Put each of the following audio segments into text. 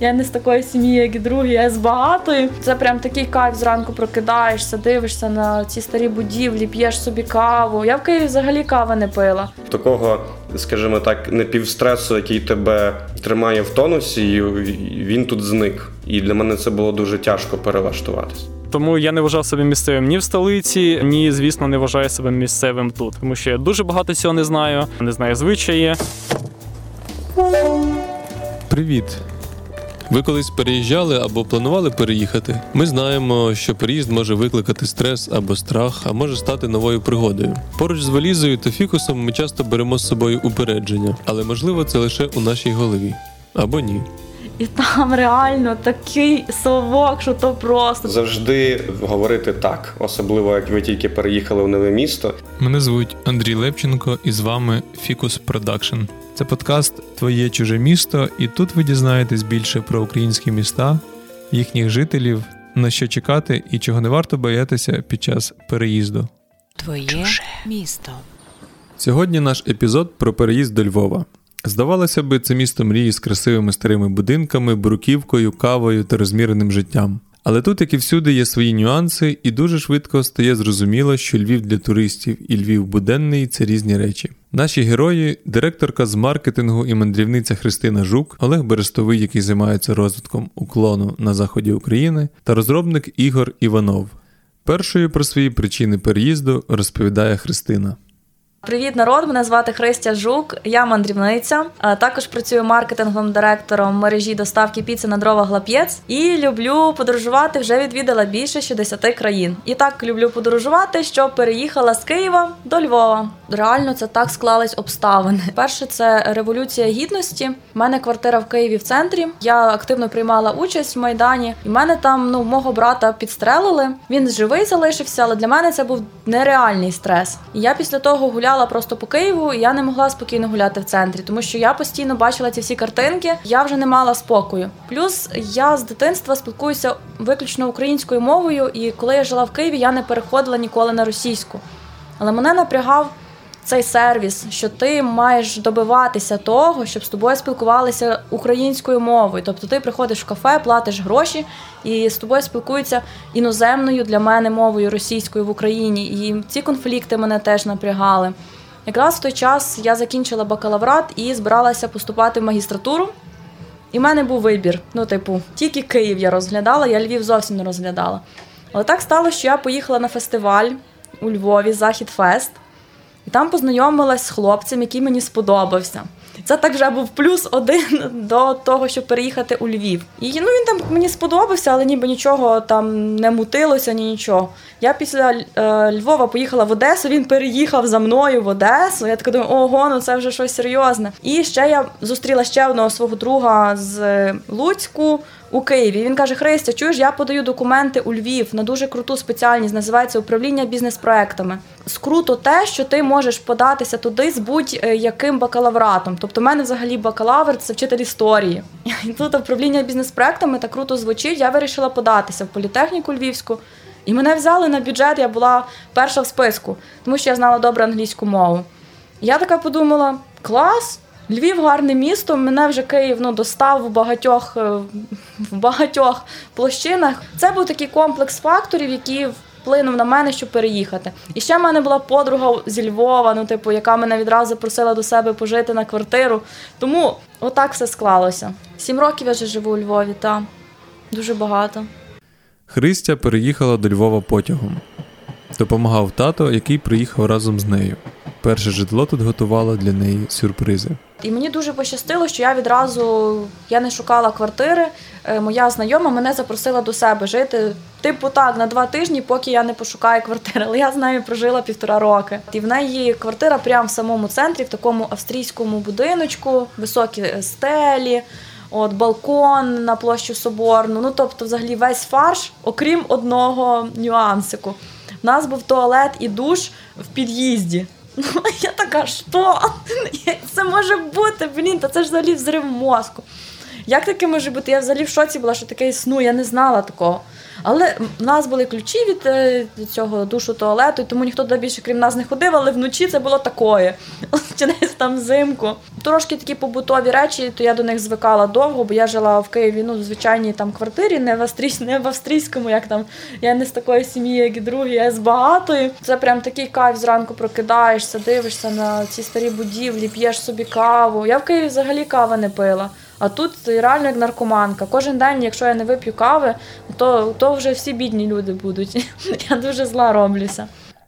Я не з такої сім'ї, як і другі, я з багатої. Це прям такий кайф зранку прокидаєшся, дивишся на ці старі будівлі, п'єш собі каву. Я в Києві взагалі кави не пила. Такого, скажімо так, непівстресу, який тебе тримає в тонусі, він тут зник. І для мене це було дуже тяжко перелаштуватись. Тому я не вважав себе місцевим ні в столиці, ні, звісно, не вважаю себе місцевим тут. Тому що я дуже багато цього не знаю, не знаю звичаї. Привіт. Ви колись переїжджали або планували переїхати? Ми знаємо, що переїзд може викликати стрес або страх, а може стати новою пригодою. Поруч з валізою та фікусом ми часто беремо з собою упередження, але можливо це лише у нашій голові або ні. І там реально такий совок, що то просто завжди говорити так, особливо як ви тільки переїхали в нове місто. Мене звуть Андрій Левченко, і з вами Фікус Продакшн. Це подкаст Твоє чуже місто, і тут ви дізнаєтесь більше про українські міста, їхніх жителів, на що чекати і чого не варто боятися під час переїзду. Твоє чуже. місто. Сьогодні наш епізод про переїзд до Львова. Здавалося би, це місто мрії з красивими старими будинками, бруківкою, кавою та розміреним життям. Але тут, як і всюди, є свої нюанси, і дуже швидко стає зрозуміло, що Львів для туристів і Львів буденний це різні речі. Наші герої, директорка з маркетингу і мандрівниця Христина Жук, Олег Берестовий, який займається розвитком уклону на заході України, та розробник Ігор Іванов. Першою про свої причини переїзду розповідає Христина. Привіт, народ! Мене звати Христя Жук, я мандрівниця. Також працюю маркетинговим директором мережі доставки піци на дрова Глап'єц і люблю подорожувати. Вже відвідала більше 60 країн. І так люблю подорожувати, що переїхала з Києва до Львова. Реально це так склались обставини. Перше, це революція гідності. У мене квартира в Києві в центрі. Я активно приймала участь в майдані, і мене там ну мого брата підстрелили. Він живий залишився, але для мене це був нереальний стрес. І я після того гуляла гуляла просто по Києву, і я не могла спокійно гуляти в центрі, тому що я постійно бачила ці всі картинки, я вже не мала спокою. Плюс я з дитинства спілкуюся виключно українською мовою, і коли я жила в Києві, я не переходила ніколи на російську. Але мене напрягав цей сервіс, що ти маєш добиватися того, щоб з тобою спілкувалися українською мовою. Тобто ти приходиш в кафе, платиш гроші, і з тобою спілкуються іноземною для мене мовою російською в Україні. І ці конфлікти мене теж напрягали. Якраз в той час я закінчила бакалаврат і збиралася поступати в магістратуру. І в мене був вибір. Ну, типу, тільки Київ я розглядала, я Львів зовсім не розглядала. Але так сталося, що я поїхала на фестиваль у Львові, Захід Фест. І там познайомилась з хлопцем, який мені сподобався. Це так вже був плюс один до того, щоб переїхати у Львів. І ну він там мені сподобався, але ніби нічого там не мутилося, ні нічого. Я після е, Львова поїхала в Одесу. Він переїхав за мною в Одесу. Я така думаю, ого, ну це вже щось серйозне. І ще я зустріла ще одного свого друга з Луцьку у Києві. Він каже: Христя, чуєш, я подаю документи у Львів на дуже круту спеціальність, називається управління бізнес-проектами. Скруто те, що ти можеш податися туди з будь-яким бакалавратом. Тобто, в мене взагалі бакалавр це вчитель історії. І тут управління бізнес-проектами так круто звучить. Я вирішила податися в політехніку Львівську. І мене взяли на бюджет, я була перша в списку, тому що я знала добре англійську мову. Я така подумала: клас, Львів гарне місто. Мене вже Київ ну, достав в багатьох е, в багатьох площинах. Це був такий комплекс факторів, які вплинув на мене, щоб переїхати. І ще в мене була подруга зі Львова, ну, типу, яка мене відразу запросила до себе пожити на квартиру. Тому отак все склалося. Сім років я вже живу у Львові, та дуже багато. Христя переїхала до Львова потягом. Допомагав тато, який приїхав разом з нею. Перше житло тут готувало для неї сюрпризи. І мені дуже пощастило, що я відразу я не шукала квартири. Е, моя знайома мене запросила до себе жити. Типу так, на два тижні, поки я не пошукаю квартири. Але я з нею прожила півтора роки. І в неї квартира прямо в самому центрі, в такому австрійському будиночку, високі стелі. От балкон на площу Соборну. Ну тобто, взагалі, весь фарш, окрім одного нюансику. У нас був туалет і душ в під'їзді. Я така, що? Це може бути? Блін, та це ж взагалі взрив мозку. Як таке може бути? Я взагалі в шоці була, що таке існує, я не знала такого. Але в нас були ключі від е, цього душу туалету, і тому ніхто туди більше крім нас не ходив, але вночі це було такое. Чи десь там взимку. Трошки такі побутові речі, то я до них звикала довго, бо я жила в Києві ну, в звичайній там квартирі, не в австрійсь, не в австрійському, як там. Я не з такої сім'ї, як і другі, я з багатої. Це прям такий кайф зранку прокидаєшся, дивишся на ці старі будівлі, п'єш собі каву. Я в Києві взагалі кави не пила. А тут реально як наркоманка. Кожен день, якщо я не вип'ю кави, то то вже всі бідні люди будуть. Я дуже зла роблюся.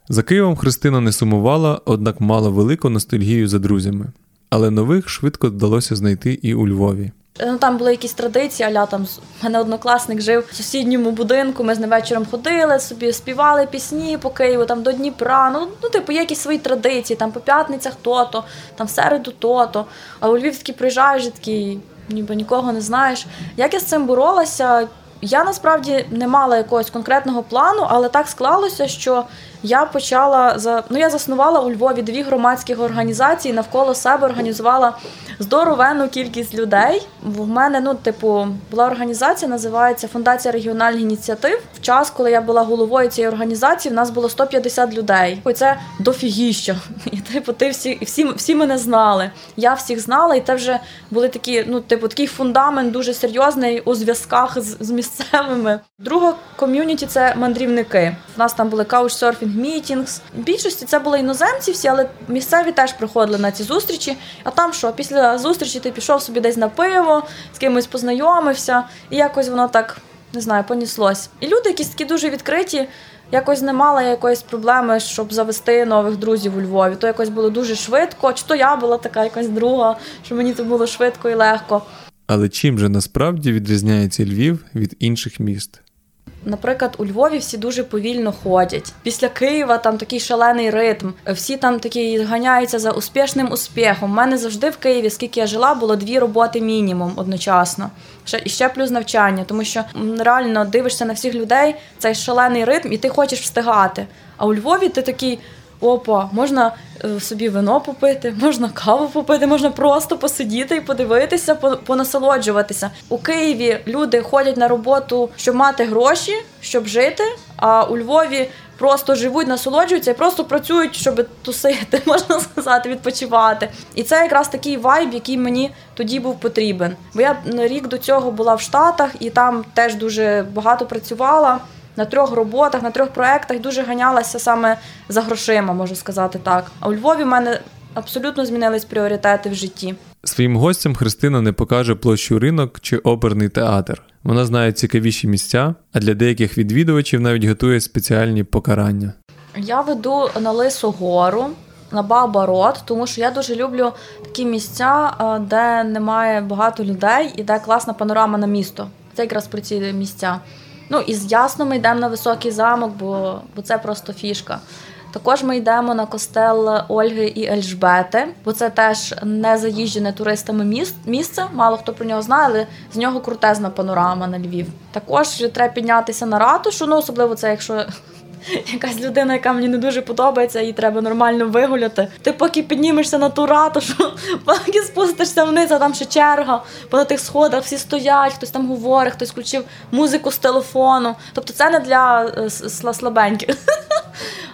За Києвом Христина не сумувала, однак мала велику ностальгію за друзями. Але нових швидко вдалося знайти і у Львові. Ну там були якісь традиції, аля там мене однокласник жив в сусідньому будинку. Ми з ним вечором ходили собі, співали пісні по Києву, там до Дніпра. Ну ну типу є якісь свої традиції, там по п'ятницях то-то, там в середу то-то. А у Львів такий приїжджаєш, такий ніби нікого не знаєш. Як я з цим боролася? Я насправді не мала якогось конкретного плану, але так склалося, що я почала за ну я заснувала у Львові дві громадських організації навколо себе організувала здоровенну кількість людей. В мене, ну, типу, була організація, називається Фундація регіональних ініціатив. В час, коли я була головою цієї організації, в нас було 150 людей. Це дофігіща. І типу, ти всі всі, всі мене знали. Я всіх знала, і це вже були такі, ну, типу, такий фундамент дуже серйозний у зв'язках з, з місцевими. Друга ком'юніті це мандрівники. У нас там були couchsurfing meetings. В більшості це були іноземці всі, але місцеві теж приходили на ці зустрічі. А там що, після зустрічі ти пішов собі десь на пиво, з кимось познайомився, і якось воно так не знаю, поніслось. І люди, якісь такі дуже відкриті. Якось не мала якоїсь проблеми, щоб завести нових друзів у Львові. То якось було дуже швидко, чи то я була така якась друга, що мені це було швидко і легко. Але чим же насправді відрізняється Львів від інших міст? Наприклад, у Львові всі дуже повільно ходять. Після Києва там такий шалений ритм. Всі там такі ганяються за успішним успіхом. У мене завжди в Києві, скільки я жила, було дві роботи мінімум одночасно. Ще і ще плюс навчання, тому що реально дивишся на всіх людей цей шалений ритм, і ти хочеш встигати. А у Львові ти такий. Опа, можна е, собі вино попити, можна каву попити, можна просто посидіти і подивитися, понасолоджуватися. У Києві люди ходять на роботу, щоб мати гроші, щоб жити. А у Львові просто живуть, насолоджуються і просто працюють, щоб тусити, можна сказати, відпочивати. І це якраз такий вайб, який мені тоді був потрібен. Бо я рік до цього була в Штатах і там теж дуже багато працювала на трьох роботах, на трьох проектах дуже ганялася саме за грошима, можу сказати так. А у Львові в мене абсолютно змінились пріоритети в житті. Своїм гостям Христина не покаже площу ринок чи оперний театр. Вона знає цікавіші місця, а для деяких відвідувачів навіть готує спеціальні покарання. Я веду на Лису гору. На Бабарот, тому що я дуже люблю такі місця, де немає багато людей і де класна панорама на місто. Це якраз про ці місця. Ну і ясно ми йдемо на високий замок, бо, бо це просто фішка. Також ми йдемо на костел Ольги і Ельжбети, бо це теж не заїжджене туристами місце. Мало хто про нього знає, але з нього крутезна панорама на Львів. Також треба піднятися на ратушу, ну особливо це, якщо якась людина, яка мені не дуже подобається, її треба нормально вигуляти. Ти поки піднімешся на ту ратушу, поки спустишся вниз, а там ще черга, по тих сходах всі стоять, хтось там говорить, хтось включив музику з телефону. Тобто це не для е, слабеньких.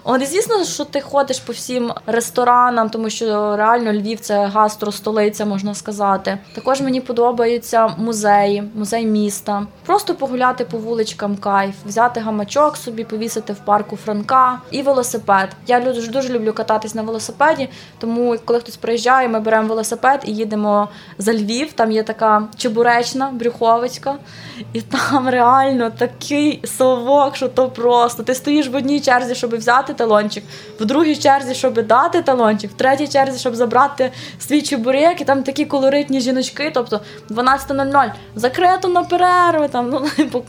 От звісно, що ти ходиш по всім ресторанам, тому що реально Львів це гастростолиця, можна сказати. Також мені подобаються музеї, музей міста. Просто погуляти по вуличкам кайф, взяти гамачок собі, повісити в парку Франка і велосипед. Я дуже люблю кататись на велосипеді, тому коли хтось приїжджає, ми беремо велосипед і їдемо за Львів. Там є така чебуречна брюховицька, і там реально такий совок, що то просто. Ти стоїш в одній черзі, щоб взяти забрати талончик, в другій черзі, щоб дати талончик, в третій черзі, щоб забрати свій чебурек, і там такі колоритні жіночки, тобто 12.00 закрито на перерви. там, ну, типу,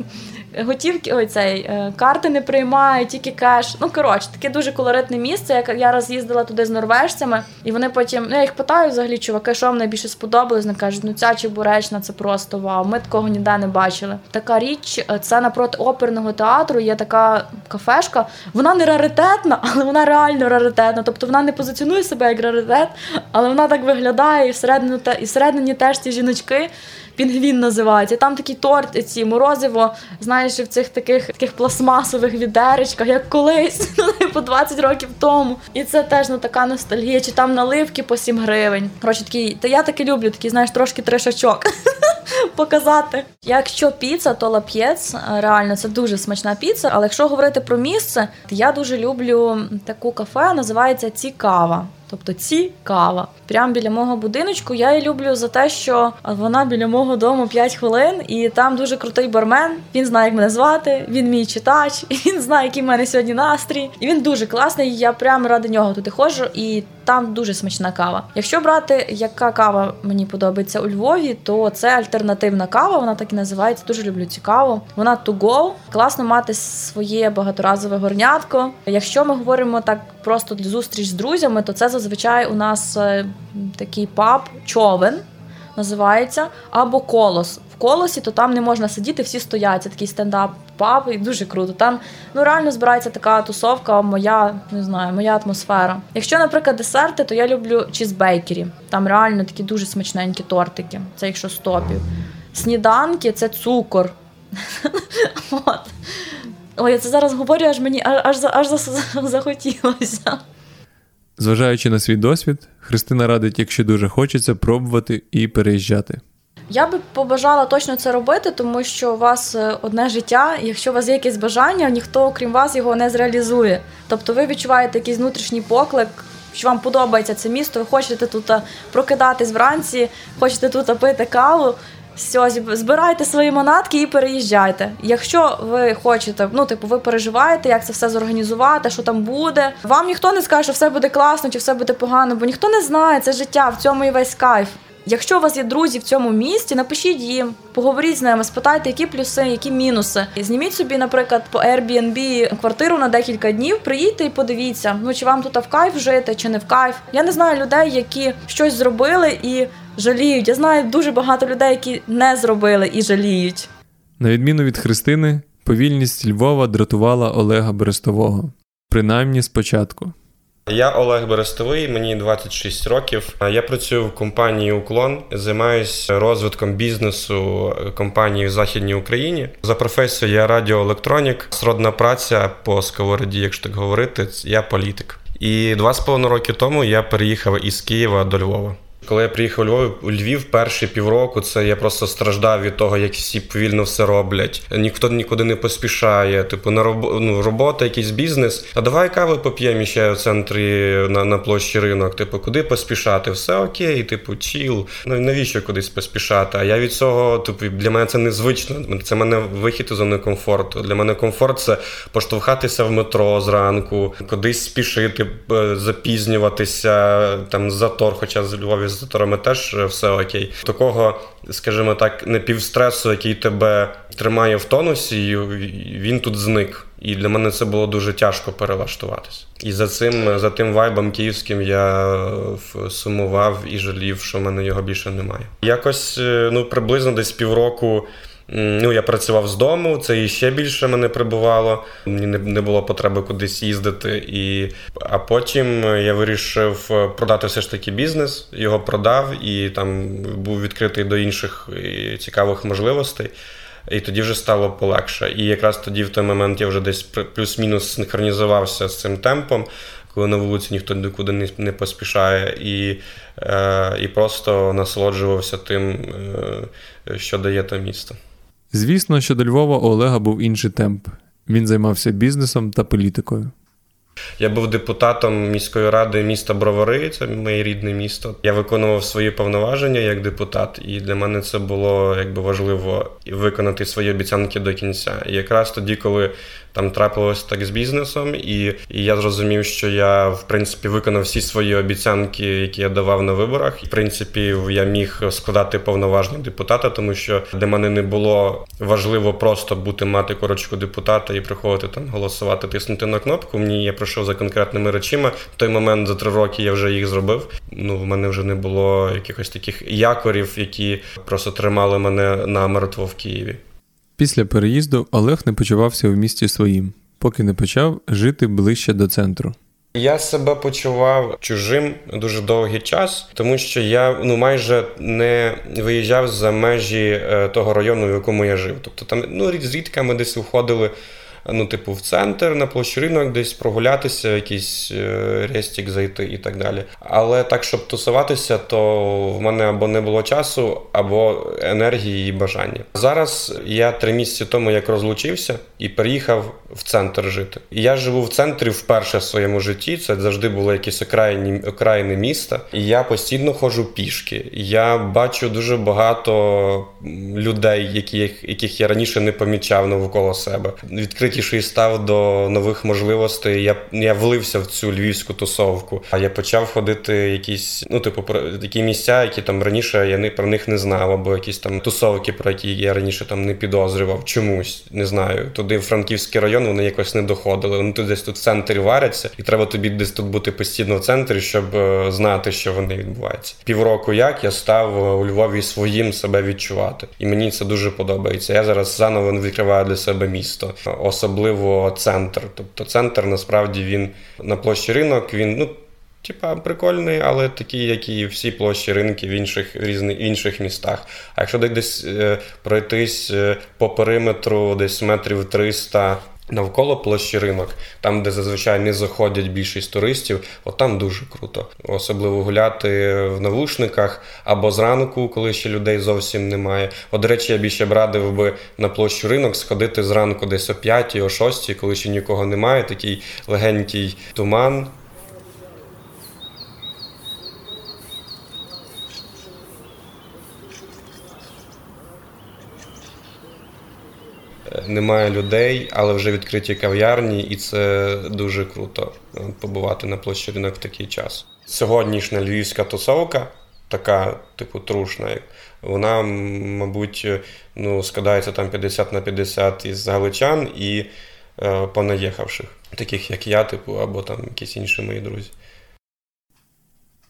готівки, ой, цей, е, карти не приймають, тільки кеш. Ну, коротше, таке дуже колоритне місце. Як я раз їздила туди з норвежцями, і вони потім, ну я їх питаю взагалі, чуваки, що вам найбільше сподобалось? Вони кажуть, ну ця чебуречна, це просто вау. Ми такого ніде не бачили. Така річ, е, це напроти оперного театру. Є така кафешка. Вона не раритетна, але вона реально раритетна. Тобто вона не позиціонує себе як раритет, але вона так виглядає і всередині, і всередині теж ці жіночки Пінгвін називається. Там такий торт, ці морозиво, знаєш, в цих таких таких пластмасових відеречках, як колись, ну, по 20 років тому. І це теж ну, така ностальгія. Чи там наливки по 7 гривень. Коротше, такий, та я таки люблю, такий, знаєш, трошки трешачок. Показати. Якщо піца, то лап'єц. Реально, це дуже смачна піца. Але якщо говорити про місце, я дуже люблю таку кафе, називається Цікава. Тобто цікава. Прямо біля мого будиночку. Я її люблю за те, що вона біля мого дому 5 хвилин, і там дуже крутий бармен. Він знає, як мене звати, він мій читач, і він знає, який в мене сьогодні настрій. І він дуже класний. Я прямо ради нього туди ходжу, і там дуже смачна кава. Якщо брати, яка кава мені подобається у Львові, то це альтернативна кава. Вона так і називається. Дуже люблю цю каву. Вона to go. Класно мати своє багаторазове горнятко. Якщо ми говоримо так просто для зустріч з друзями, то це зазвичай у нас е, такий паб, човен називається, або колос. В колосі то там не можна сидіти, всі стоять. Це такий стендап паб, і дуже круто. Там ну реально збирається така тусовка, моя не знаю, моя атмосфера. Якщо, наприклад, десерти, то я люблю чізбейкері. Там реально такі дуже смачненькі тортики. Це якщо стопів. Сніданки це цукор. От. Ой, я це зараз говорю, аж мені аж, аж захотілося. Зважаючи на свій досвід, Христина радить, якщо дуже хочеться, пробувати і переїжджати. Я би побажала точно це робити, тому що у вас е, одне життя, якщо у вас є якесь бажання, ніхто окрім вас його не зреалізує. Тобто ви відчуваєте якийсь внутрішній поклик, що вам подобається це місто, ви хочете тут е, прокидатись вранці, хочете тут пити каву. Все, збирайте свої манатки і переїжджайте. Якщо ви хочете, ну типу, ви переживаєте, як це все зорганізувати, що там буде. Вам ніхто не скаже, що все буде класно чи все буде погано, бо ніхто не знає це життя, в цьому і весь кайф. Якщо у вас є друзі в цьому місті, напишіть їм, поговоріть з ними, спитайте, які плюси, які мінуси. Зніміть собі, наприклад, по Airbnb квартиру на декілька днів. Приїдьте і подивіться, ну чи вам тут в кайф жити, чи не в кайф. Я не знаю людей, які щось зробили і жаліють. Я знаю дуже багато людей, які не зробили і жаліють. На відміну від Христини, повільність Львова дратувала Олега Берестового, принаймні спочатку. Я Олег Берестовий, мені 26 років. Я працюю в компанії Уклон, займаюся розвитком бізнесу компанії в Західній Україні. За професією я радіоелектронік, сродна праця по сковороді, якщо так говорити, я політик. І два з половиною роки тому я переїхав із Києва до Львова. Коли я приїхав у Львов, у Львів перші півроку, це я просто страждав від того, як всі повільно все роблять. Ніхто нікуди не поспішає. Типу, на роб... ну, робота, якийсь бізнес. А давай кави поп'ємо ще в центрі на на площі ринок. Типу, куди поспішати? Все окей, типу, чіл. Ну навіщо кудись поспішати? А я від цього, типу, для мене це незвично. Це мене вихід із зони комфорту. Для мене комфорт це поштовхатися в метро зранку, кудись спішити, е, запізнюватися там затор, хоча з Львові організаторами теж е, все окей. Такого, скажімо так, непівстресу, який тебе тримає в тонусі, він тут зник. І для мене це було дуже тяжко перелаштуватися. І за цим за тим вайбом київським я е, сумував і жалів, що в мене його більше немає. Якось е, ну приблизно десь півроку. Ну, Я працював з дому, це і ще більше мене прибувало. Мені не було потреби кудись їздити. І... А потім я вирішив продати все ж таки бізнес, його продав і там був відкритий до інших цікавих можливостей. І тоді вже стало полегше. І якраз тоді, в той момент, я вже десь плюс-мінус синхронізувався з цим темпом, коли на вулиці ніхто нікуди не поспішає, і е, і просто насолоджувався тим, е, що дає те місто. Звісно, що до Львова у Олега був інший темп. Він займався бізнесом та політикою. Я був депутатом міської ради міста Бровари, це моє рідне місто. Я виконував свої повноваження як депутат, і для мене це було якби важливо виконати свої обіцянки до кінця. І якраз тоді, коли там трапилось так з бізнесом, і і я зрозумів, що я в принципі виконав всі свої обіцянки, які я давав на виборах. В принципі, я міг складати повноваження депутата, тому що для мене не було важливо просто бути мати корочку депутата і приходити там голосувати, тиснути на кнопку. Мені я пройшов за конкретними речима. В той момент за три роки я вже їх зробив. Ну в мене вже не було якихось таких якорів, які просто тримали мене намертво в Києві. Після переїзду Олег не почувався в місті своїм, поки не почав жити ближче до центру. Я себе почував чужим дуже довгий час, тому що я ну майже не виїжджав за межі е, того району, в якому я жив. Тобто там ну зрідка ми десь виходили ну, типу, в центр, на площу ринок, десь прогулятися, якийсь е, рестік зайти і так далі. Але так, щоб тусуватися, то в мене або не було часу, або енергії і бажання. Зараз я три місяці тому як розлучився і переїхав в центр жити. І я живу в центрі вперше в своєму житті. Це завжди було якісь окраїні окраїни міста. І я постійно ходжу пішки. Я бачу дуже багато людей, яких яких я раніше не помічав навколо себе. Відкриті відкритіший став до нових можливостей. Я я влився в цю львівську тусовку. А я почав ходити якісь, ну типу, про такі місця, які там раніше я не про них не знав, або якісь там тусовки, про які я раніше там не підозрював. Чомусь не знаю. Туди в Франківський район вони якось не доходили. Вони тут десь тут в центрі варяться, і треба тобі десь тут бути постійно в центрі, щоб е, знати, що вони відбуваються. Півроку як я став е, у Львові своїм себе відчувати, і мені це дуже подобається. Я зараз заново відкриваю для себе місто особливо центр. Тобто центр насправді він на площі ринок, він ну. Типа прикольний, але такий, як і всі площі ринки в інших різних інших містах. А якщо десь е, пройтись е, по периметру, десь метрів 300 навколо площі ринок, там, де зазвичай не заходять більшість туристів, от там дуже круто. Особливо гуляти в навушниках або зранку, коли ще людей зовсім немає. От, до речі, я більше б радив би на площу ринок сходити зранку десь о 5 о 6 коли ще нікого немає, такий легенький туман. Немає людей, але вже відкриті кав'ярні, і це дуже круто е, побувати на площі ринок в такий час. Сьогоднішня львівська тусовка, така, типу, трушна, вона, мабуть, ну, складається там 50 на 50 із галичан і е, понаїхавших, таких як я, типу, або там якісь інші мої друзі.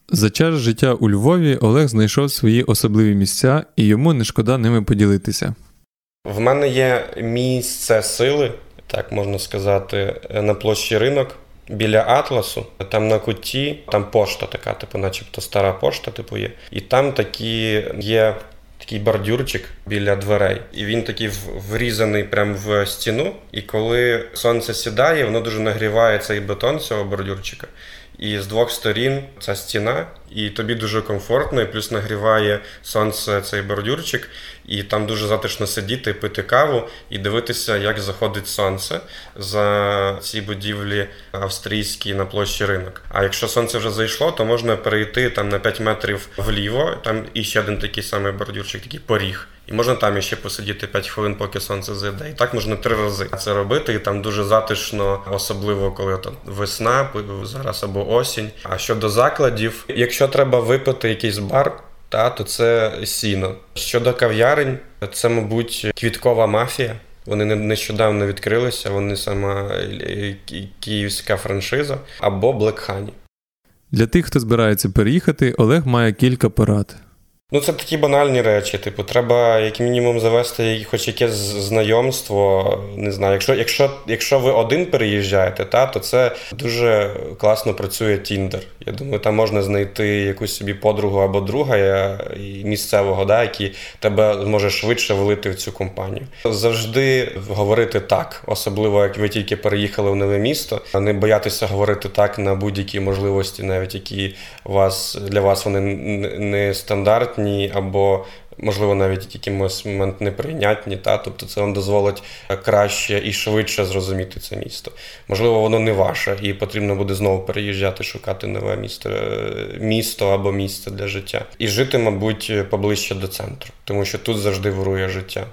За час життя у Львові Олег знайшов свої особливі місця, і йому не шкода ними поділитися. В мене є місце сили, так можна сказати, на площі ринок біля Атласу. Там на куті, там пошта така, типу, начебто стара пошта, типу є. І там такі є. Такий бордюрчик біля дверей, і він такий врізаний прямо в стіну. І коли сонце сідає, воно дуже нагріває цей бетон цього бордюрчика. І з двох сторін ця стіна, і тобі дуже комфортно, і плюс нагріває сонце цей бордюрчик, і там дуже затишно сидіти, пити каву і дивитися, як заходить сонце за ці будівлі австрійські на площі ринок. А якщо сонце вже зайшло, то можна перейти там на 5 метрів вліво. Там і ще один такий самий бордюрчик, такий поріг. І можна там ще посидіти 5 хвилин, поки сонце зайде. І так можна три рази це робити. І там дуже затишно, особливо коли там весна, зараз або осінь. А щодо закладів, якщо треба випити якийсь бар. Та то це сіно. Щодо кав'ярень, це, мабуть, квіткова мафія. Вони нещодавно відкрилися. Вони сама е, київська франшиза або Black Honey. Для тих, хто збирається переїхати, Олег має кілька порад. Ну, це такі банальні речі. Типу, треба як мінімум завести хоч якесь знайомство. Не знаю, якщо якщо, якщо ви один переїжджаєте, та, то це дуже класно працює Тіндер. Я думаю, там можна знайти якусь собі подругу або друга і місцевого, да, який тебе зможе швидше влити в цю компанію. Завжди говорити так, особливо як ви тільки переїхали в нове місто, а не боятися говорити так на будь-які можливості, навіть які вас для вас вони не стандартні неприйнятні, або, можливо, навіть якимось момент неприйнятні. Та? Тобто це вам дозволить краще і швидше зрозуміти це місто. Можливо, воно не ваше, і потрібно буде знову переїжджати, шукати нове місто, місто або місце для життя. І жити, мабуть, поближче до центру, тому що тут завжди вирує життя.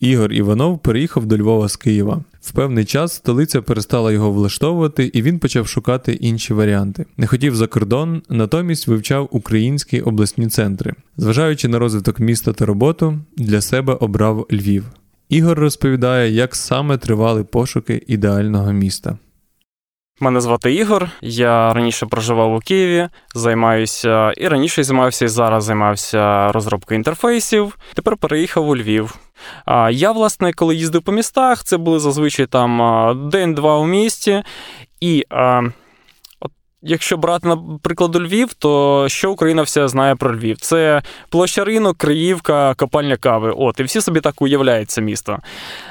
Ігор Іванов переїхав до Львова з Києва. В певний час столиця перестала його влаштовувати, і він почав шукати інші варіанти. Не хотів за кордон, натомість вивчав українські обласні центри. Зважаючи на розвиток міста та роботу, для себе обрав Львів. Ігор розповідає, як саме тривали пошуки ідеального міста. Мене звати Ігор. Я раніше проживав у Києві, займаюся і раніше займався, і зараз займався розробкою інтерфейсів. Тепер переїхав у Львів. Я, власне, коли їздив по містах, це були зазвичай там день-два у місті. І Якщо брати наприклад Львів, то що Україна вся знає про Львів? Це площа ринок, Криївка, копальня кави. От, і всі собі так уявляють це місто.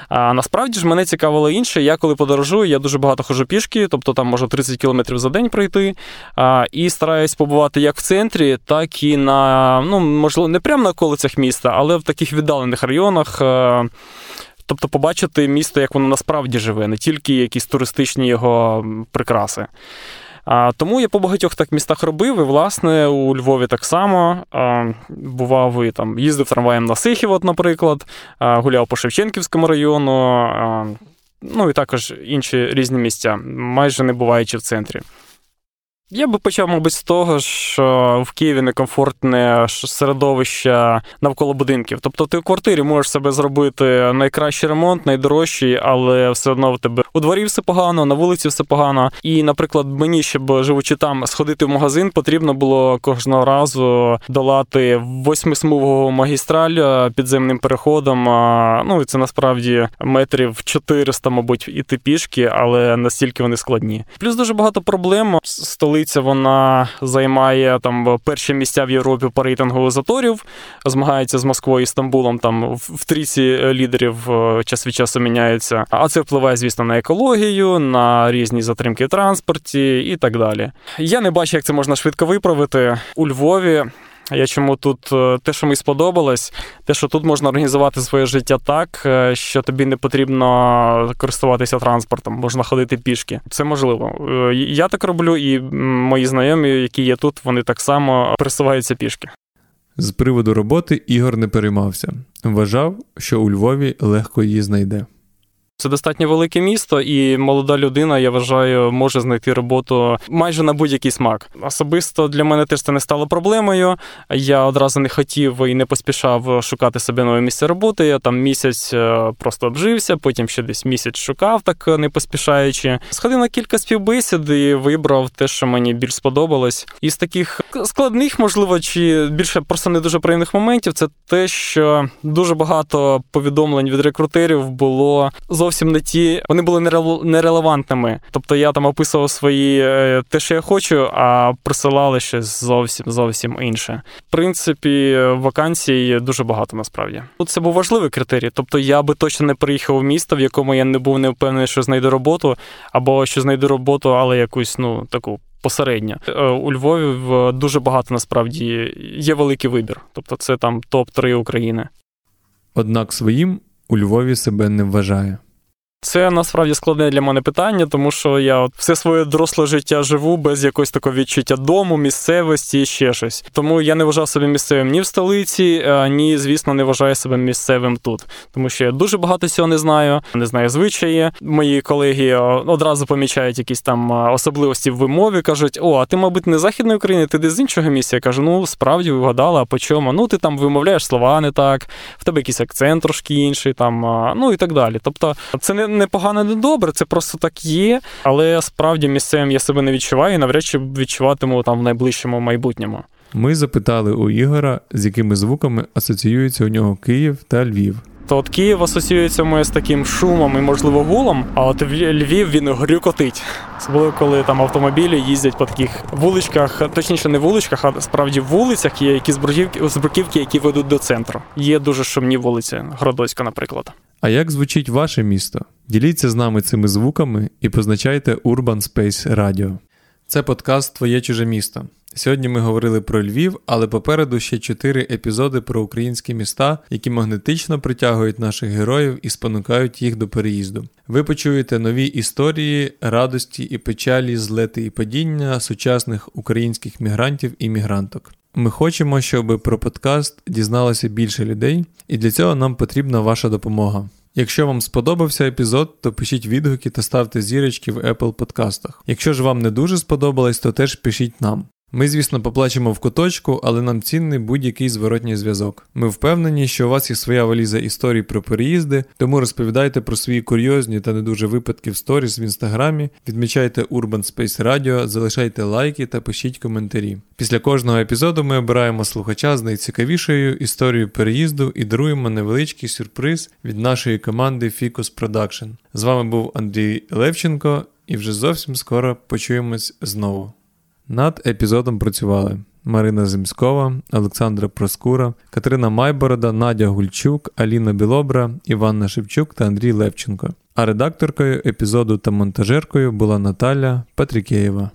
А насправді ж мене цікавило інше. Я коли подорожую, я дуже багато хожу пішки, тобто там можу 30 кілометрів за день пройти. А, І стараюсь побувати як в центрі, так і на, ну, можливо, не прямо на околицях міста, але в таких віддалених районах. Тобто побачити місто, як воно насправді живе, не тільки якісь туристичні його прикраси. Тому я по багатьох так містах робив, і, власне, у Львові так само бував і там, їздив трамваєм на Сихів, от, наприклад, гуляв по Шевченківському району, ну і також інші різні місця, майже не буваючи в центрі. Я би почав, мабуть, з того, що в Києві некомфортне середовище навколо будинків. Тобто ти в квартирі можеш себе зробити найкращий ремонт, найдорожчий, але все одно в тебе у дворі все погано, на вулиці все погано. І, наприклад, мені, щоб живучи там, сходити в магазин, потрібно було кожного разу долати восьмисмугову магістраль підземним переходом. Ну і це насправді метрів 400, мабуть, іти пішки, але настільки вони складні. Плюс дуже багато проблем. з Столи столиця вона займає там перші місця в Європі по рейтингу заторів, змагається з Москвою і Стамбулом. Там в трійці лідерів е, час від часу міняється. А це впливає, звісно, на екологію, на різні затримки в транспорті і так далі. Я не бачу, як це можна швидко виправити у Львові. Я чому тут е, те, що мені сподобалось, те, що тут можна організувати своє життя так, е, що тобі не потрібно користуватися транспортом, можна ходити пішки. Це можливо. Е, я так роблю, і мої знайомі, які є тут, вони так само пересуваються пішки. З приводу роботи Ігор не переймався. Вважав, що у Львові легко її знайде. Це достатньо велике місто, і молода людина, я вважаю, може знайти роботу майже на будь-який смак. Особисто для мене теж це не стало проблемою. Я одразу не хотів і не поспішав шукати себе нове місце роботи. Я там місяць е, просто обжився, потім ще десь місяць шукав, так не поспішаючи. Сходив на кілька співбесід і вибрав те, що мені більш сподобалось. Із таких складних, можливо, чи більше просто не дуже приємних моментів, це те, що дуже багато повідомлень від рекрутерів було зовсім не ті, вони були нерелевантними. Тобто я там описував свої е, те, що я хочу, а присилали щось зовсім зовсім інше. В принципі, вакансій дуже багато насправді. Тут це був важливий критерій. Тобто я би точно не приїхав у місто, в якому я не був не впевнений, що знайду роботу, або що знайду роботу, але якусь ну таку. Посередньо е, у Львові дуже багато насправді є великий вибір, тобто це там топ 3 України. Однак своїм у Львові себе не вважає. Це насправді складне для мене питання, тому що я от все своє доросле життя живу без якогось такого відчуття дому, місцевості і ще щось. Тому я не вважав себе місцевим ні в столиці, ні, звісно, не вважаю себе місцевим тут. Тому що я дуже багато цього не знаю, не знаю звичаї. Мої колеги одразу помічають якісь там особливості в вимові, кажуть: О, а ти, мабуть, не західної України, ти десь з іншого місця. Я кажу, ну справді вигадала, а по чому? Ну, ти там вимовляєш слова не так, в тебе якийсь акцент трошки інший, там, ну і так далі. Тобто, це не не погано, не добре, це просто так є. Але справді місцевим я себе не відчуваю і навряд чи відчуватиму там в найближчому майбутньому. Ми запитали у Ігора, з якими звуками асоціюється у нього Київ та Львів. То от Київ асоціюється моє з таким шумом і, можливо, гулом, а от Львів він грюкотить. Особливо, коли там автомобілі їздять по таких вуличках, точніше, не вуличках, а справді вулицях є які з бруківки, які ведуть до центру. Є дуже шумні вулиці, Гродоцька, наприклад. А як звучить ваше місто? Діліться з нами цими звуками і позначайте Urban Space Radio. Це подкаст Твоє чуже місто. Сьогодні ми говорили про Львів, але попереду ще чотири епізоди про українські міста, які магнетично притягують наших героїв і спонукають їх до переїзду. Ви почуєте нові історії, радості і печалі, злети і падіння сучасних українських мігрантів і мігранток. Ми хочемо, щоб про подкаст дізналося більше людей, і для цього нам потрібна ваша допомога. Якщо вам сподобався епізод, то пишіть відгуки та ставте зірочки в Apple подкастах. Якщо ж вам не дуже сподобалось, то теж пишіть нам. Ми, звісно, поплачемо в куточку, але нам цінний будь-який зворотній зв'язок. Ми впевнені, що у вас є своя валіза історій про переїзди, тому розповідайте про свої курйозні та не дуже випадки в сторіс в інстаграмі, відмічайте Urban Space Radio, залишайте лайки та пишіть коментарі. Після кожного епізоду ми обираємо слухача з найцікавішою історією переїзду і даруємо невеличкий сюрприз від нашої команди Ficus Production. З вами був Андрій Левченко, і вже зовсім скоро почуємось знову. Над епізодом працювали Марина Земськова, Олександра Проскура, Катерина Майборода, Надя Гульчук, Аліна Білобра, Іванна Шевчук та Андрій Левченко. А редакторкою епізоду та монтажеркою була Наталя Патрікеєва.